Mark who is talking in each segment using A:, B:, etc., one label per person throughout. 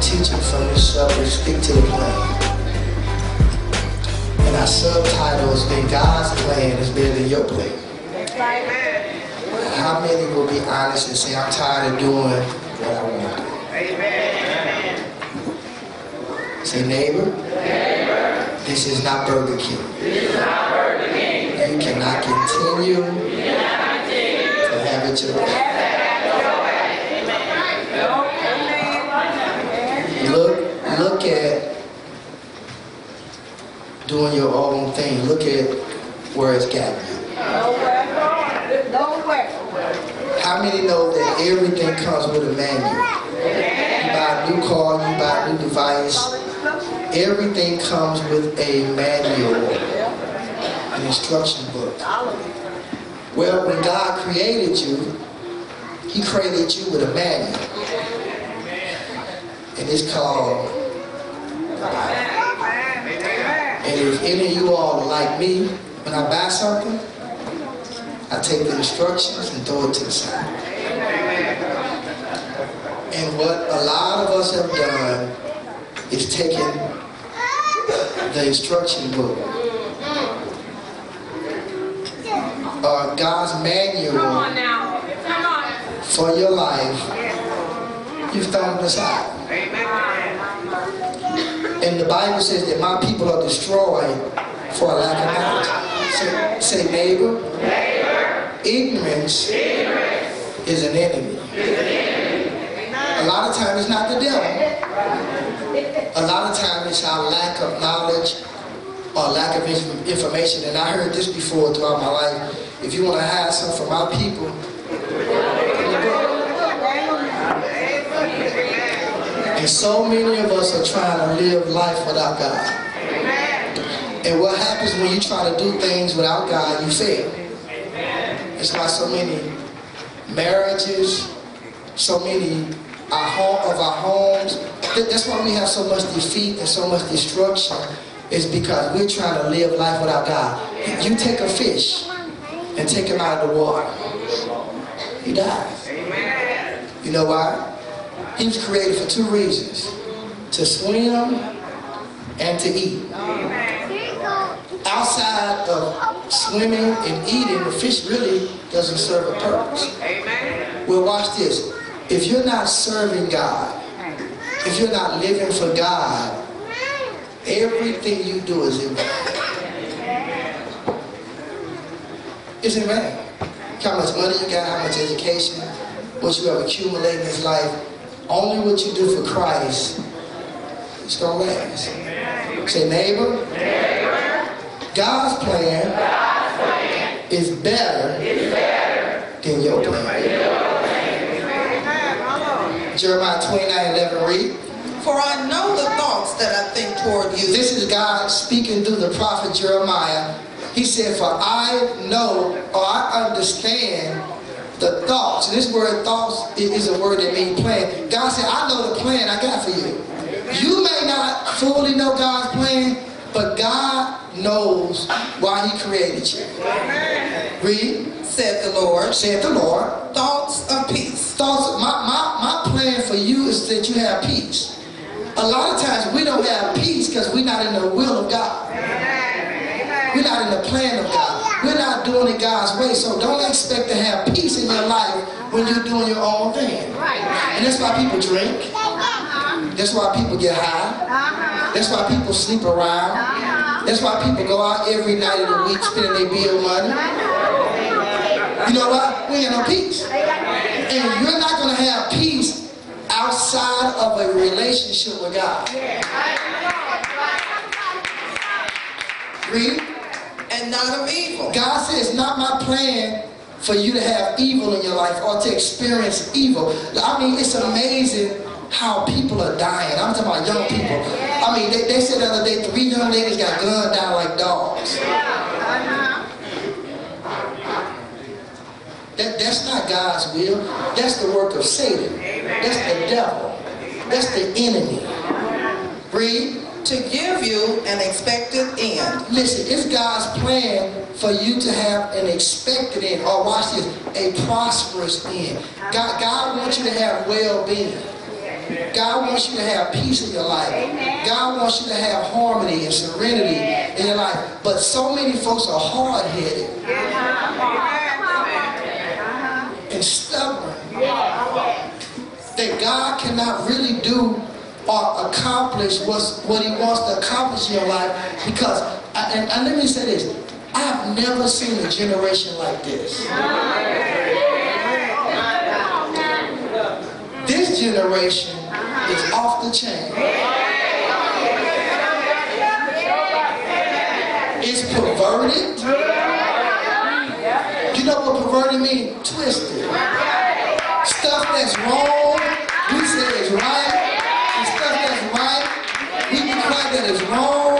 A: teaching from this subject, Stick to the Plan. And our subtitle has been God's plan is better than your plan. How many will be honest and say, I'm tired of doing what I want do? Say, neighbor, this is not Burger King. You cannot continue to have it your way. Look at doing your own thing. Look at where it's got you. How many know that everything comes with a manual? You buy a new car, you buy a new device. Everything comes with a manual, an instruction book. Well, when God created you, He created you with a manual. And it's called And if any of you all are like me, when I buy something, I take the instructions and throw it to the side. And what a lot of us have done is taken the instruction book or God's manual
B: on now. Come on.
A: for your life, you've thrown it aside. And the Bible says that my people are destroyed for a lack of knowledge. Say, say neighbor, ignorance is an enemy. A lot of times it's not the devil. A lot of times it's our lack of knowledge or lack of information. And I heard this before throughout my life. If you want to hide something from our people, And so many of us are trying to live life without God. And what happens when you try to do things without God, you fail. It's why so many marriages, so many our home, of our homes, that's why we have so much defeat and so much destruction, is because we're trying to live life without God. You take a fish and take him out of the water. He dies. You know why? He was created for two reasons to swim and to eat. Outside of swimming and eating, the fish really doesn't serve a purpose. Well, watch this. If you're not serving God, if you're not living for God, everything you do is in vain. It's in vain. How much money you got, how much education, what you have accumulated in this life, only what you do for Christ is gonna last. Say neighbor, God's plan, is better, than your plan. Jeremiah 29, 11 read.
C: For I know the thoughts that I think toward you.
A: This is God speaking through the prophet Jeremiah. He said, For I know or I understand the thoughts. This word thoughts is a word that means plan. God said, I know the plan I got for you. You may not fully know God's plan, but God knows why He created you. Read,
C: said the Lord,
A: said the Lord.
C: thoughts of peace.
A: Thoughts, my, my, my plan for you is that you have peace. A lot of times we don't have peace because we're not in the will of God. We're not in the plan of God. We're not doing it God's way. So don't expect to have peace in your life when you're doing your own thing. Right. And that's why people drink. That's why people get high. That's why people sleep around. That's why people go out every night of the week spending their bill money. You know what? We ain't no peace. And you're not going to have peace outside of a relationship with God. Read.
C: And not of evil.
A: God says, it's not my plan for you to have evil in your life or to experience evil. I mean, it's amazing how people are dying. I'm talking about young people. I mean, they, they said the other day three young ladies got gunned down like dogs. Uh-huh. That, that's not God's will. That's the work of Satan. That's the devil. That's the enemy. Read.
C: To give you an expected end.
A: Listen, it's God's plan for you to have an expected end, or watch this, a prosperous end. God, God wants you to have well-being. God wants you to have peace in your life. God wants you to have harmony and serenity in your life. But so many folks are hard-headed and stubborn that God cannot really do or accomplish what's, what He wants to accomplish in your life because, and, and let me say this, I've never seen a generation like this. This generation is off the chain. It's perverted. You know what perverted means? Twisted. Stuff that's wrong, we say is right. And stuff that's right, we declare that is wrong.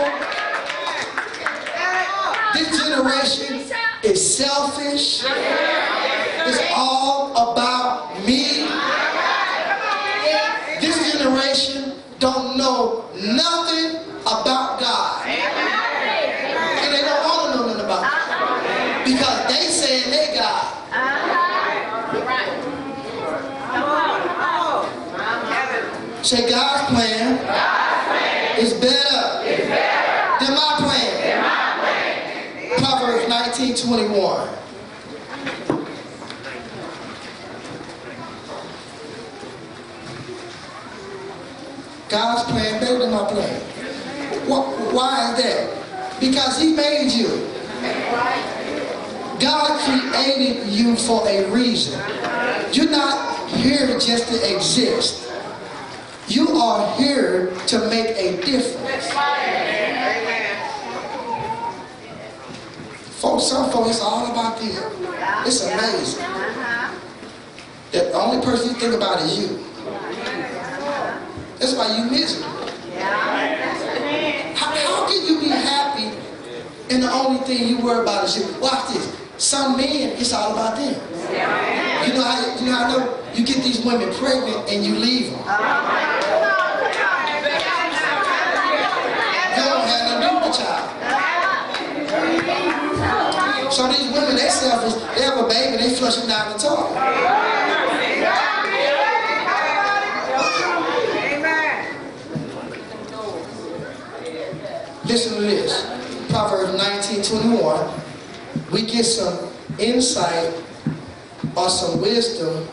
A: This generation is selfish. It's all about me. This generation don't know nothing about God. And they don't want to know nothing about God. Because they saying they God. Say God's plan is better than my plan. Proverbs 19, 21. God's plan better than my plan. Why is that? Because He made you. God created you for a reason. You're not here just to exist. You are here to make a difference. Folks, some folks, it's all about them. It's amazing. That the only person you think about is you. That's why you miserable. How, how can you be happy and the only thing you worry about is you? Watch this. Some men, it's all about them. You know how you know how I know you get these women pregnant and you leave them. You don't have nothing to do with the child. So these women, they selfish. They have baby, they flush them down the toilet. Listen to this. Proverbs 19, 21. We get some insight or some wisdom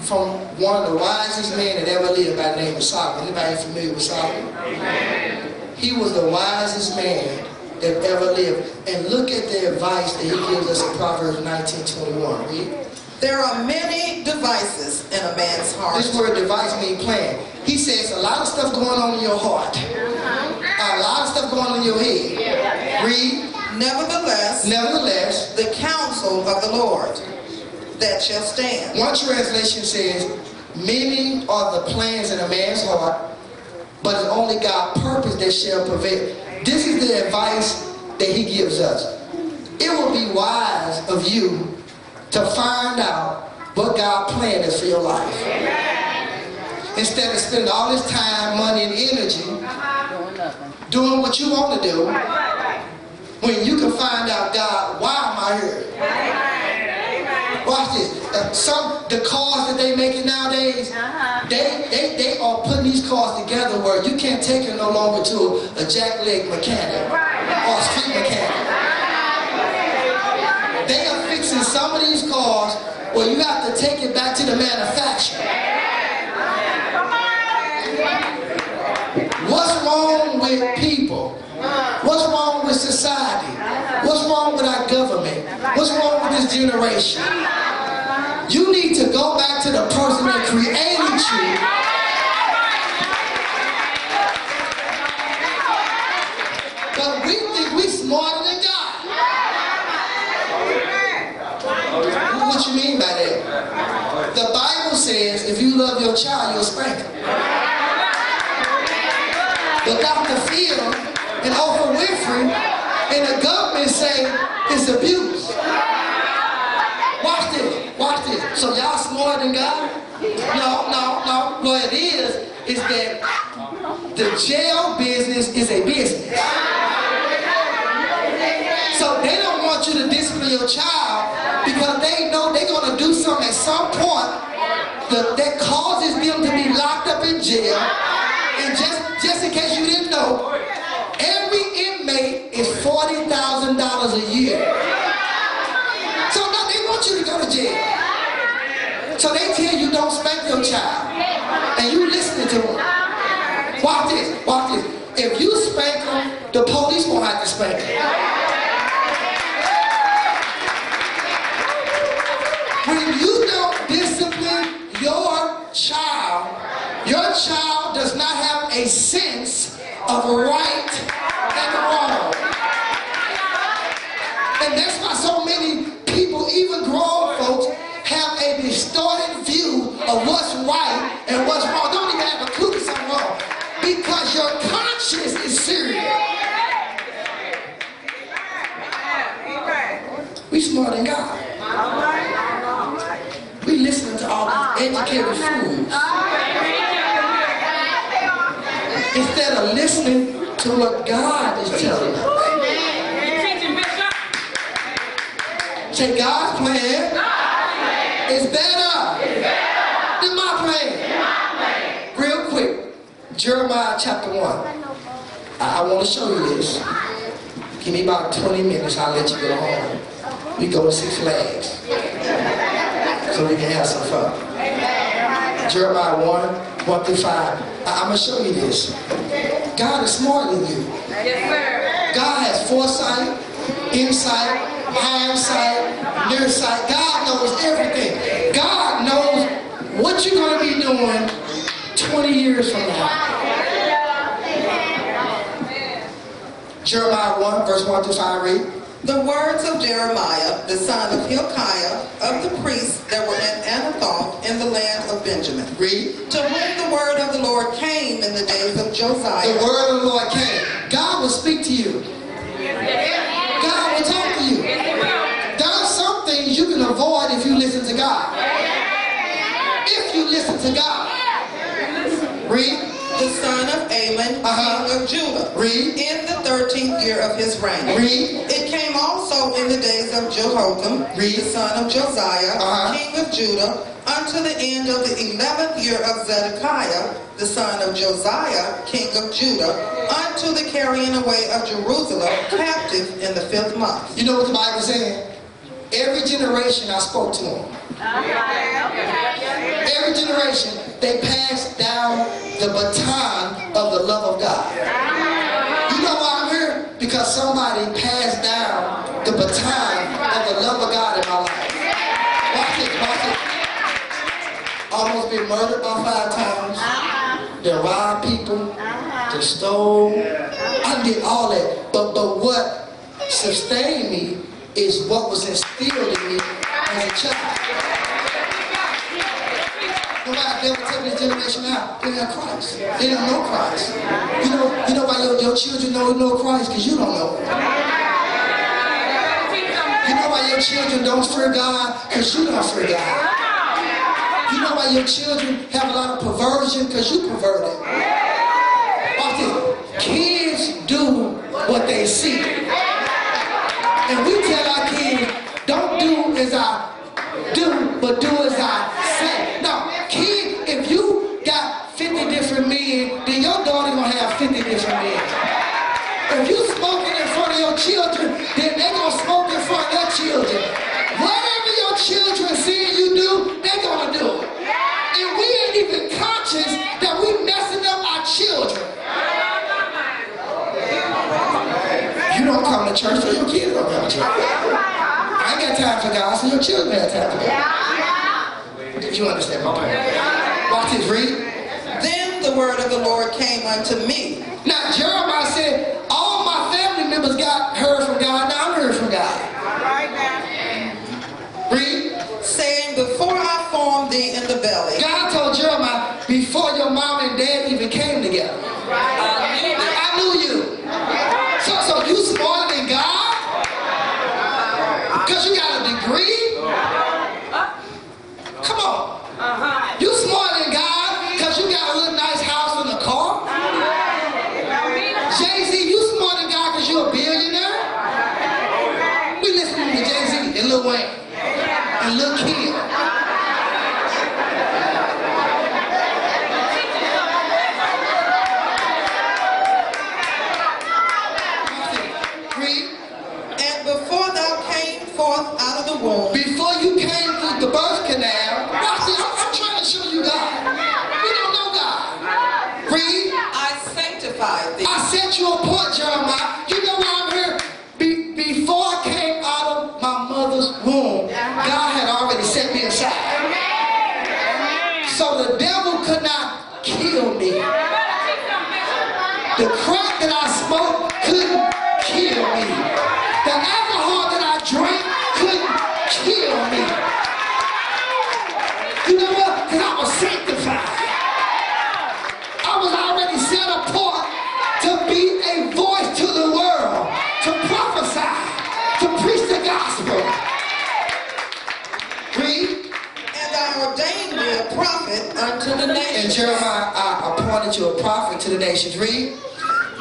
A: from one of the wisest men that ever lived by the name of Solomon. Anybody familiar with Solomon? He was the wisest man that ever lived. And look at the advice that he gives us in Proverbs 19, 21. Read.
C: There are many devices in a man's heart.
A: This word device means plan. He says a lot of stuff going on in your heart. A lot of stuff going on in your head. Read.
C: Nevertheless,
A: Nevertheless,
C: the counsel of the Lord that shall stand.
A: one translation says, many are the plans in a man's heart, but it's only God's purpose that shall prevail. This is the advice that he gives us. It would be wise of you to find out what God's plan is for your life. Instead of spending all this time, money, and energy doing what you want to do, when you can find out, God, why am I here? Uh, some the cars that they making nowadays, uh-huh. they, they they are putting these cars together where you can't take it no longer to a jackleg mechanic or a street mechanic. Uh-huh. They are fixing some of these cars where you have to take it back to the manufacturer. Uh-huh. What's wrong with people? What's wrong with society? What's wrong with our government? What's wrong with this generation? But we think we smarter than God. what you mean by that. The Bible says if you love your child, you'll spank him. But Dr. Phil and Oprah Winfrey and the government say it's abuse. Watch this, watch this. So y'all smarter than God? No, no. What it is, is that the jail business is a business. So they don't want you to discipline your child because they know they're going to do something at some point that, that causes them to be locked up in jail. And just, just in case you didn't know, every inmate is $40,000 a year. So no, they want you to go to jail. So they tell you don't spank your child. And you listening to them. Watch this, watch this. If you spank them, the police won't have to spank them. When you don't discipline your child, your child does not have a sense of right and wrong. And that's why so many smarter than God. We listening to all these educated fools. Instead of listening to what God is telling us. Say God's plan is better than my plan. Real quick, Jeremiah chapter 1. I, I want to show you this. Give me about 20 minutes, I'll let you go home. We go to Six Flags. So we can have some fun. Jeremiah 1, 1 through 5. I, I'm going to show you this. God is smarter than you.
B: Yes, sir.
A: God has foresight, insight, hindsight, nearsight. God knows everything. God knows what you're going to be doing 20 years from now. Jeremiah 1, verse 1 through 5, read.
C: The words of Jeremiah, the son of Hilkiah, of the priests that were in Anathoth in the land of Benjamin,
A: Read.
C: to whom the word of the Lord came in the days of Josiah.
A: The word of the Lord came. God will speak to you. God will talk to you. There are some things you can avoid if you listen to God. If you listen to God. Read.
C: The son of Amon,
A: Uh-huh.
C: king of Judah,
A: Read.
C: in the thirteenth year of his reign.
A: Read.
C: It came also in the days of Jehotham,
A: Read.
C: the son of Josiah,
A: Uh-huh.
C: king of Judah, unto the end of the eleventh year of Zedekiah, the son of Josiah, king of Judah, unto the carrying away of Jerusalem captive in the fifth month.
A: You know what the Bible saying? Every generation I spoke to them. Every generation they passed down the baton of the love of God. You know why I'm here? Because somebody passed down the baton of the love of God in my life. Watch it, watch it. Almost been murdered by five times. They robbed people. They stole. I did all that. But but what sustained me is what was instilled in me as a child. Nobody ever take this generation out. They don't have Christ. They don't know Christ. You know, you know why your, your children don't know Christ? Because you don't know. You know why your children don't fear God? Because you don't fear God. You know why your children have a lot of perversion? Because you perverted. It. Kids do what they see. And we tell our kids, don't do as I do, but do as I say. Now, kid, if you got 50 different men, then your daughter gonna have 50 different men. If you smoking in front of your children, then they gonna smoke in front of their children. Whatever your children see you do, they gonna do it. And we ain't even conscious that we messing up our children. You don't come to church, so your kids don't come to church. I ain't got time for God, so your children have time for God. Did you understand my point? Watch this, read.
C: Then the word of the Lord came unto me.
A: Now Jeremiah said, all my family members got heard from God, now I'm heard from God. Read. Because you got a degree? Come on. You smarter than God because you got a little nice house and a car? Jay-Z, you smarter than God because you're a billionaire? We listening to Jay-Z and Lil Wayne and Lil Kim. Read.
C: And before thou came forth out of the womb,
A: Before you came through the birth canal, watch this, I'm, I'm trying to show you God. You don't know God. Read.
C: I sanctified thee.
A: I set you apart, Jeremiah. You know why I'm here? Be, before I came out of my mother's womb, God had already set me aside. So the devil could not kill me. The crack that I smoked couldn't kill me. The alcohol that I drank couldn't kill me. You know what? Because I was sanctified. I was already set apart to be a voice to the world, to prophesy, to preach the gospel. Read.
C: And I ordained thee a prophet unto the
A: And
C: nations.
A: Jeremiah, I appointed you a prophet to. Read.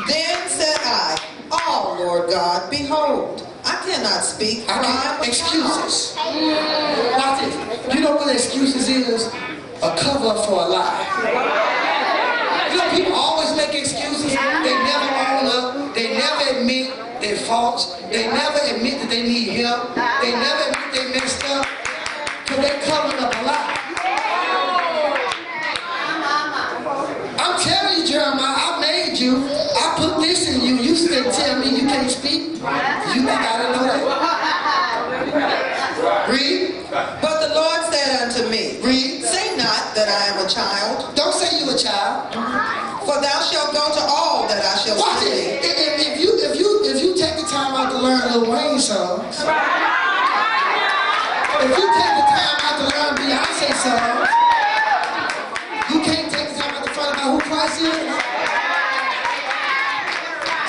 C: Then said I, Oh Lord God, behold, I cannot speak,
A: I can't, excuses. You know what excuses is? A cover up for a lie. You know, people always make excuses. They never own up. They never admit their faults. They never admit that they need help. They never admit they messed up. Because they're covering up a lie. I'm telling you, Jeremiah, I made you. I put this in you. You still tell me you can't speak? You think I didn't know that? Read.
C: But the Lord said unto me,
A: Read.
C: Say not that I am a child,
A: Don't say you a child.
C: for thou shalt go to all that I shall
A: Watch
C: send
A: it. if- if you if you if you take the time out to learn Lil Wayne songs, if you take the time out to learn Beyonce songs, you can't take the time out to find out who Christ is.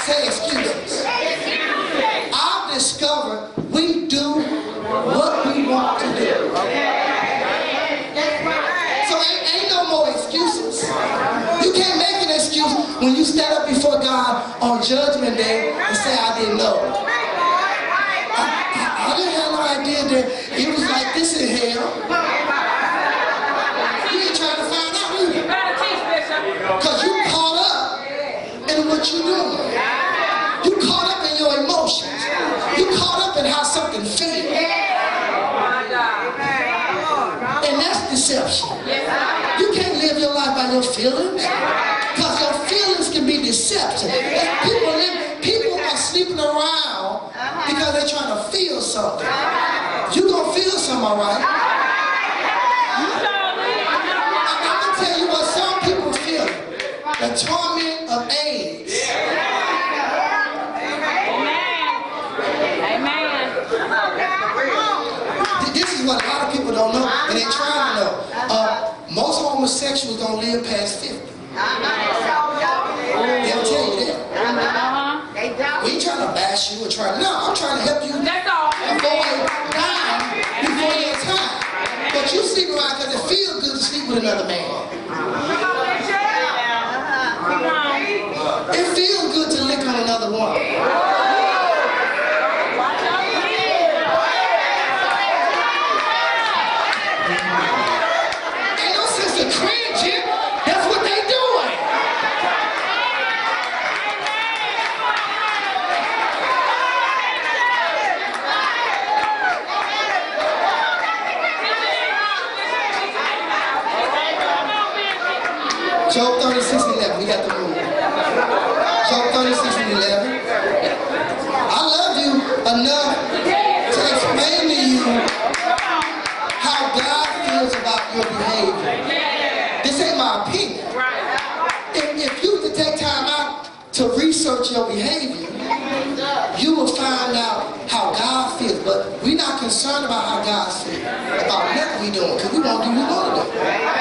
A: Say excuses. I've discovered we do what we want to do. So ain't, ain't no more excuses. You can't make an excuse when you stand up before God on Judgment Day and say, I didn't know. I, I, I didn't have no idea that it was like this in hell. You ain't trying to find out either. Because you caught up in what you're doing. You caught up in your emotions. You caught up in how something feels. And that's deception. You can't live your life by your feelings. Because your feelings can be deceptive. People, live, people are sleeping around because they're trying to feel something. you going to feel something, all right? I'm going to tell you what some people feel. The torment of AIDS. Amen. Amen. This is what a lot of people don't know, and they're trying to know. Ah. Uh, most homosexuals don't live past 50. Ah. They'll tell you that. Uh-huh. We ain't trying to bash you or try. To, no, I'm trying to help you
B: That's all.
A: avoid dying before your time. But you sleep around because it feels good to sleep with another man. Uh-huh. It feels good to lick on another woman. Ain't no sense of cringing. That's what they doing. Job 36 and 11. We got the rule. Job 36 and 11. I love you enough to explain to you how God feels about your behavior. This ain't my opinion. If, if you could take time out to research your behavior, you will find out how God feels. But we're not concerned about how God feels, about what we doing, because we won't do what we want to do.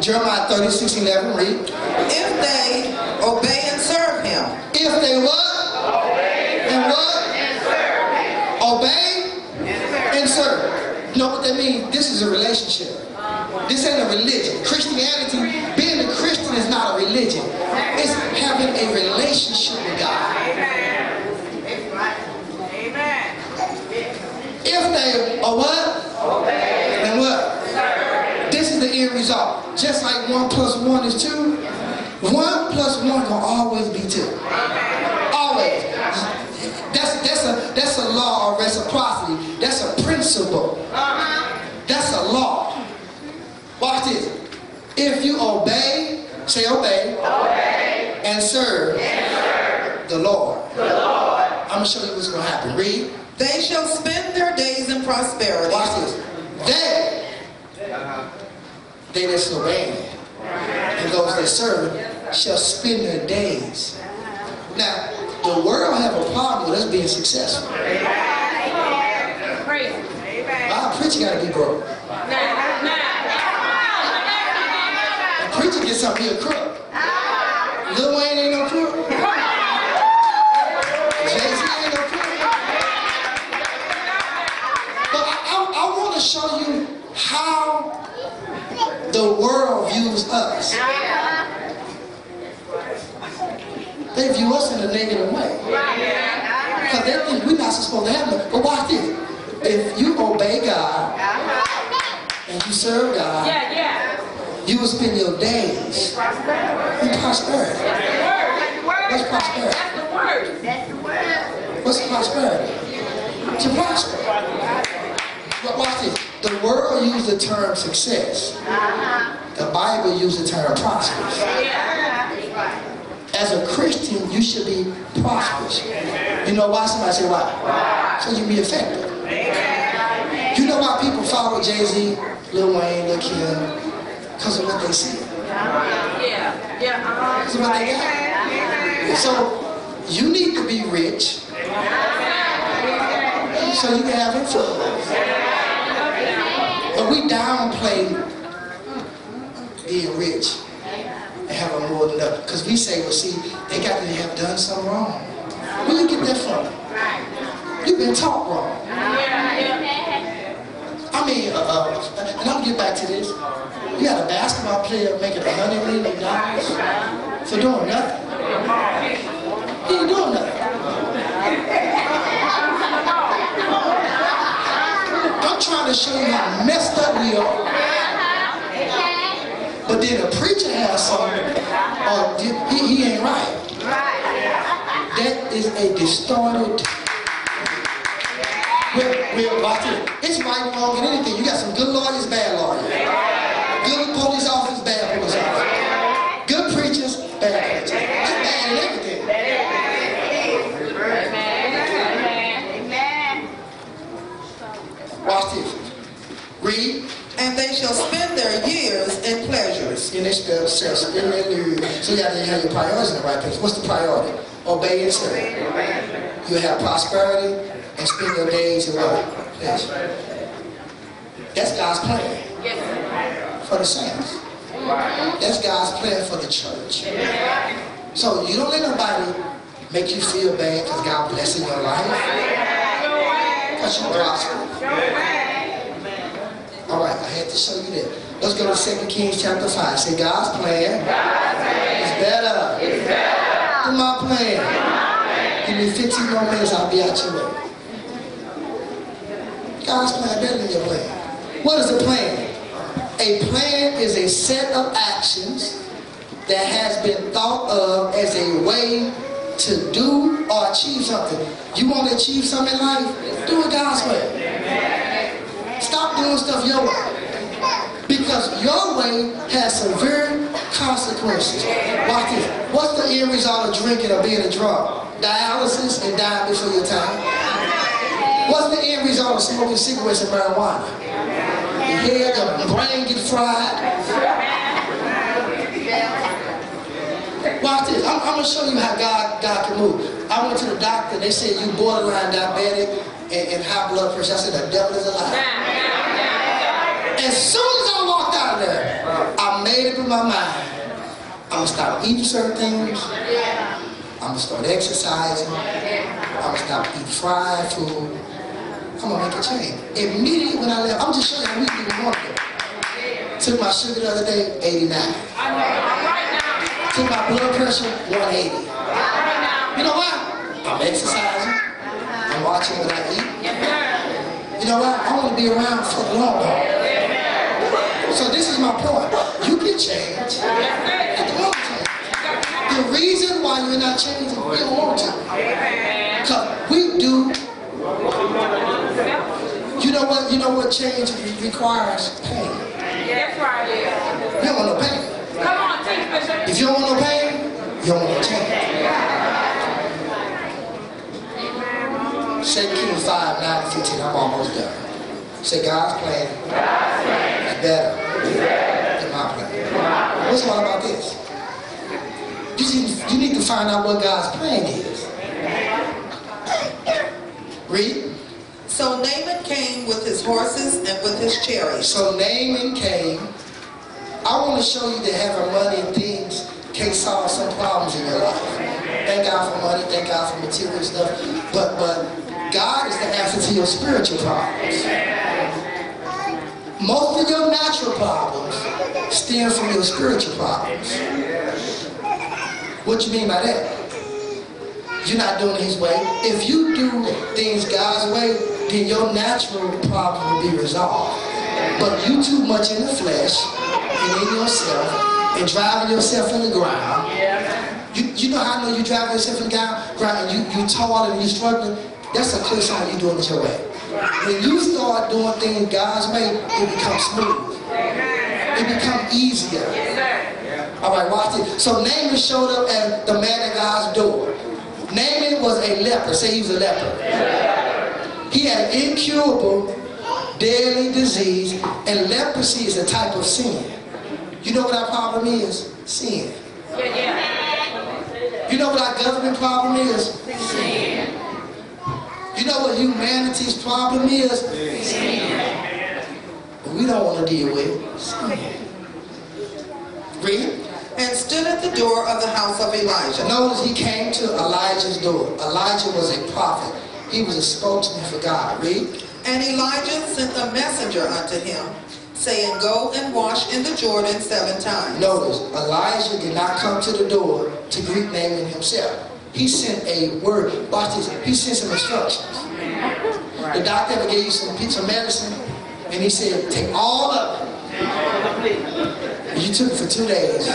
A: Jeremiah 36 11, read.
C: If they obey and serve him, him.
A: If they what? Obey And what? And serve him. Obey and serve. You know what that means? This is a relationship. This ain't a religion. Christianity, being a Christian is not a religion. It's having a relationship with God. Amen. If they are what? And what? This is the end result. Just like one plus one is two, one plus one can always be two. Always. That's that's a that's a law of reciprocity. That's a principle. That's a law. Watch this. If you obey, say obey, and serve, the Lord. I'm gonna show you what's gonna happen. Read.
C: They shall spend their days in prosperity.
A: Watch this. They, they that's obeying, and those that serve shall spend their days. Now, the world have a problem with us being successful.
B: Praise.
A: Our preacher gotta be broke.
B: Now, now.
A: A preacher gets something, he a crook. Ah. Lil Wayne ain't no crook. Jay-Z ain't no crook. But I, I, I want to show you how the world views us. Uh-huh. They view us in a negative way. Because they think we're not supposed to have them. But watch this. If you obey God uh-huh. and you serve God,
B: Yeah, yeah.
A: You will spend your days in prosperity. What's prosperity?
B: That's the word. That's the word.
A: What's prosperity? To prosper. But watch this. The world uses the term success. The Bible uses the term prosperous. As a Christian, you should be prosperous. You know why? Somebody say why? So you be effective. You know why people follow Jay-Z, Lil Wayne, Lil Kim? Because of what they see.
B: Yeah, yeah. Uh-huh.
A: Because what they got. So you need to be rich so you can have influence. But we downplay being rich and having more than enough. Because we say, well, see, they got to have done something wrong. Where you get that from? You've been taught wrong. Uh, uh, and I'll get back to this. You had a basketball player making a hundred million dollars for doing nothing. He ain't doing nothing. I'm trying to show you how messed up we are. But then a preacher has something, or he, he ain't right. That is a distorted. Well, well, watch it. It's right, wrong, and anything. You got some good lawyers, bad lawyers. Good police officers, bad police officers. Good preachers, bad preachers. It's bad in everything. Watch this. Read.
C: And they shall spend their years in pleasures.
A: In this spell says, in their new. So you gotta have your priorities in the right place. What's the priority? Obey and serve. You have prosperity and spend your days in what? Yes. That's God's plan for the saints. That's God's plan for the church. So you don't let nobody make you feel bad because God blessing your life. Because you prosper. All right, I had to show you that. Let's go to 2 Kings chapter 5. Say God's plan, is better, than my plan. Give me 15 more minutes, I'll be out your way. God's plan better than your plan. What is a plan? A plan is a set of actions that has been thought of as a way to do or achieve something. You want to achieve something in life? Do it God's way. Stop doing stuff your way. Because your way has severe consequences. Watch this. What's the end result of drinking or being a drug? Dialysis and dying before your time. What's the end result of smoking cigarettes and marijuana? Head, your brain get fried. Watch this. I'm, I'm gonna show you how God God can move. I went to the doctor. They said you borderline diabetic and, and high blood pressure. I said the devil is alive. As soon as I walked out of there, I made up in my mind. I'm gonna stop eating certain things. I'm I'm gonna start exercising. I'm gonna stop eating fried food. I'm gonna make a change. Immediately when I left, I'm just showing you we even want it. Took my sugar the other day, 89. Took my blood pressure, 180. You know why? I'm exercising. I'm watching what I eat. You know what? I want to be around for the long haul. So this is my point. You can change. You don't want change. The reason why you're not changing, you don't want to. Because we do. You know what? You know what change requires? Pain.
B: That's right.
A: You don't want no pain.
B: Come on, teach Bishop.
A: If you don't want no pain, you don't want no change. Say King 5, 9, 15. I'm almost done. Say God's plan is better than my plan. What's all about this? You need, you need to find out what God's plan is. Read.
C: So Naaman came with his horses and with his chariots.
A: So Naaman came. I want to show you that having money and things can solve some problems in your life. Thank God for money, thank God for material stuff. But but God is the answer to your spiritual problems. Most of your natural problems stem from your spiritual problems. What you mean by that? You're not doing it his way. If you do things God's way, then your natural problem will be resolved. But you too much in the flesh and in yourself and driving yourself in the ground. You, you know how I know you're driving yourself in the ground, and you, you tall and you struggling? That's a clear sign you're doing it your way. When you start doing things God's way, it becomes smooth. It becomes easier. All right, watch this. So Naaman showed up at the man of God's door. Naaman was a leper. Say he was a leper. He had an incurable, deadly disease, and leprosy is a type of sin. You know what our problem is? Sin. You know what our government problem is? Sin. You know what humanity's problem is? Sin. We don't want to deal with it. Sin. Read.
C: And stood at the door of the house of Elijah.
A: Notice he came to Elijah's door. Elijah was a prophet. He was a spokesman for God. Read.
C: And Elijah sent a messenger unto him, saying, Go and wash in the Jordan seven times.
A: Notice, Elijah did not come to the door to greet Naaman himself. He sent a word. Watch this. He sent some instructions. The doctor ever gave you some piece of medicine, and he said, take all of it. You took it for two days.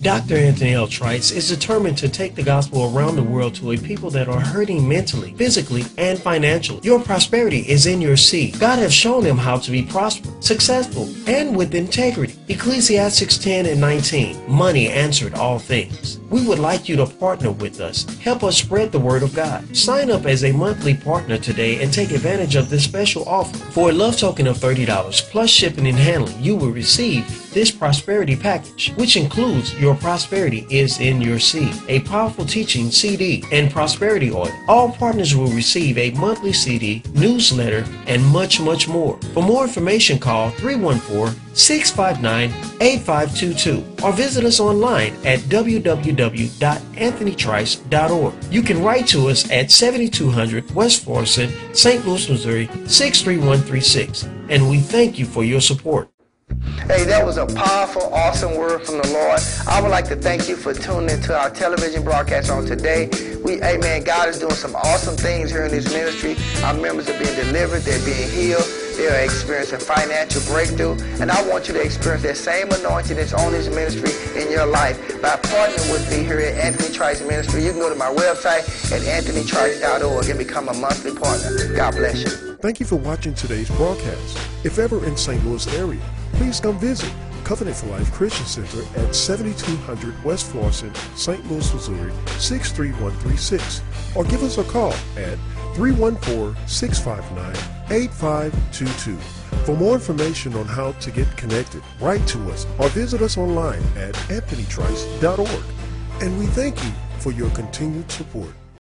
D: Dr. Anthony L. Trice is determined to take the gospel around the world to a people that are hurting mentally, physically, and financially. Your prosperity is in your seed. God has shown them how to be prosperous, successful, and with integrity. Ecclesiastes 10 and 19. Money answered all things. We would like you to partner with us. Help us spread the word of God. Sign up as a monthly partner today and take advantage of this special offer. For a love token of $30 plus shipping and handling, you will receive this prosperity package, which includes Your Prosperity is in Your Seed, a powerful teaching CD, and prosperity oil. All partners will receive a monthly CD, newsletter, and much, much more. For more information, call 314 659 8522 or visit us online at www.anthonytrice.org. You can write to us at 7200 West Florissant, St. Louis, Missouri 63136, and we thank you for your support.
E: Hey, that was a powerful, awesome word from the Lord. I would like to thank you for tuning into our television broadcast on today. We, amen, God is doing some awesome things here in this ministry. Our members are being delivered, they're being healed, they're experiencing financial breakthrough. And I want you to experience that same anointing that's on this ministry in your life by partnering with me here at Anthony Trice Ministry. You can go to my website at anthonytrice.org and become a monthly partner. God bless you.
F: Thank you for watching today's broadcast. If ever in St. Louis area, please come visit Covenant for Life Christian Center at 7200 West Florissant, St. Louis, Missouri 63136 or give us a call at 314-659-8522. For more information on how to get connected, write to us or visit us online at anthonytrice.org. And we thank you for your continued support.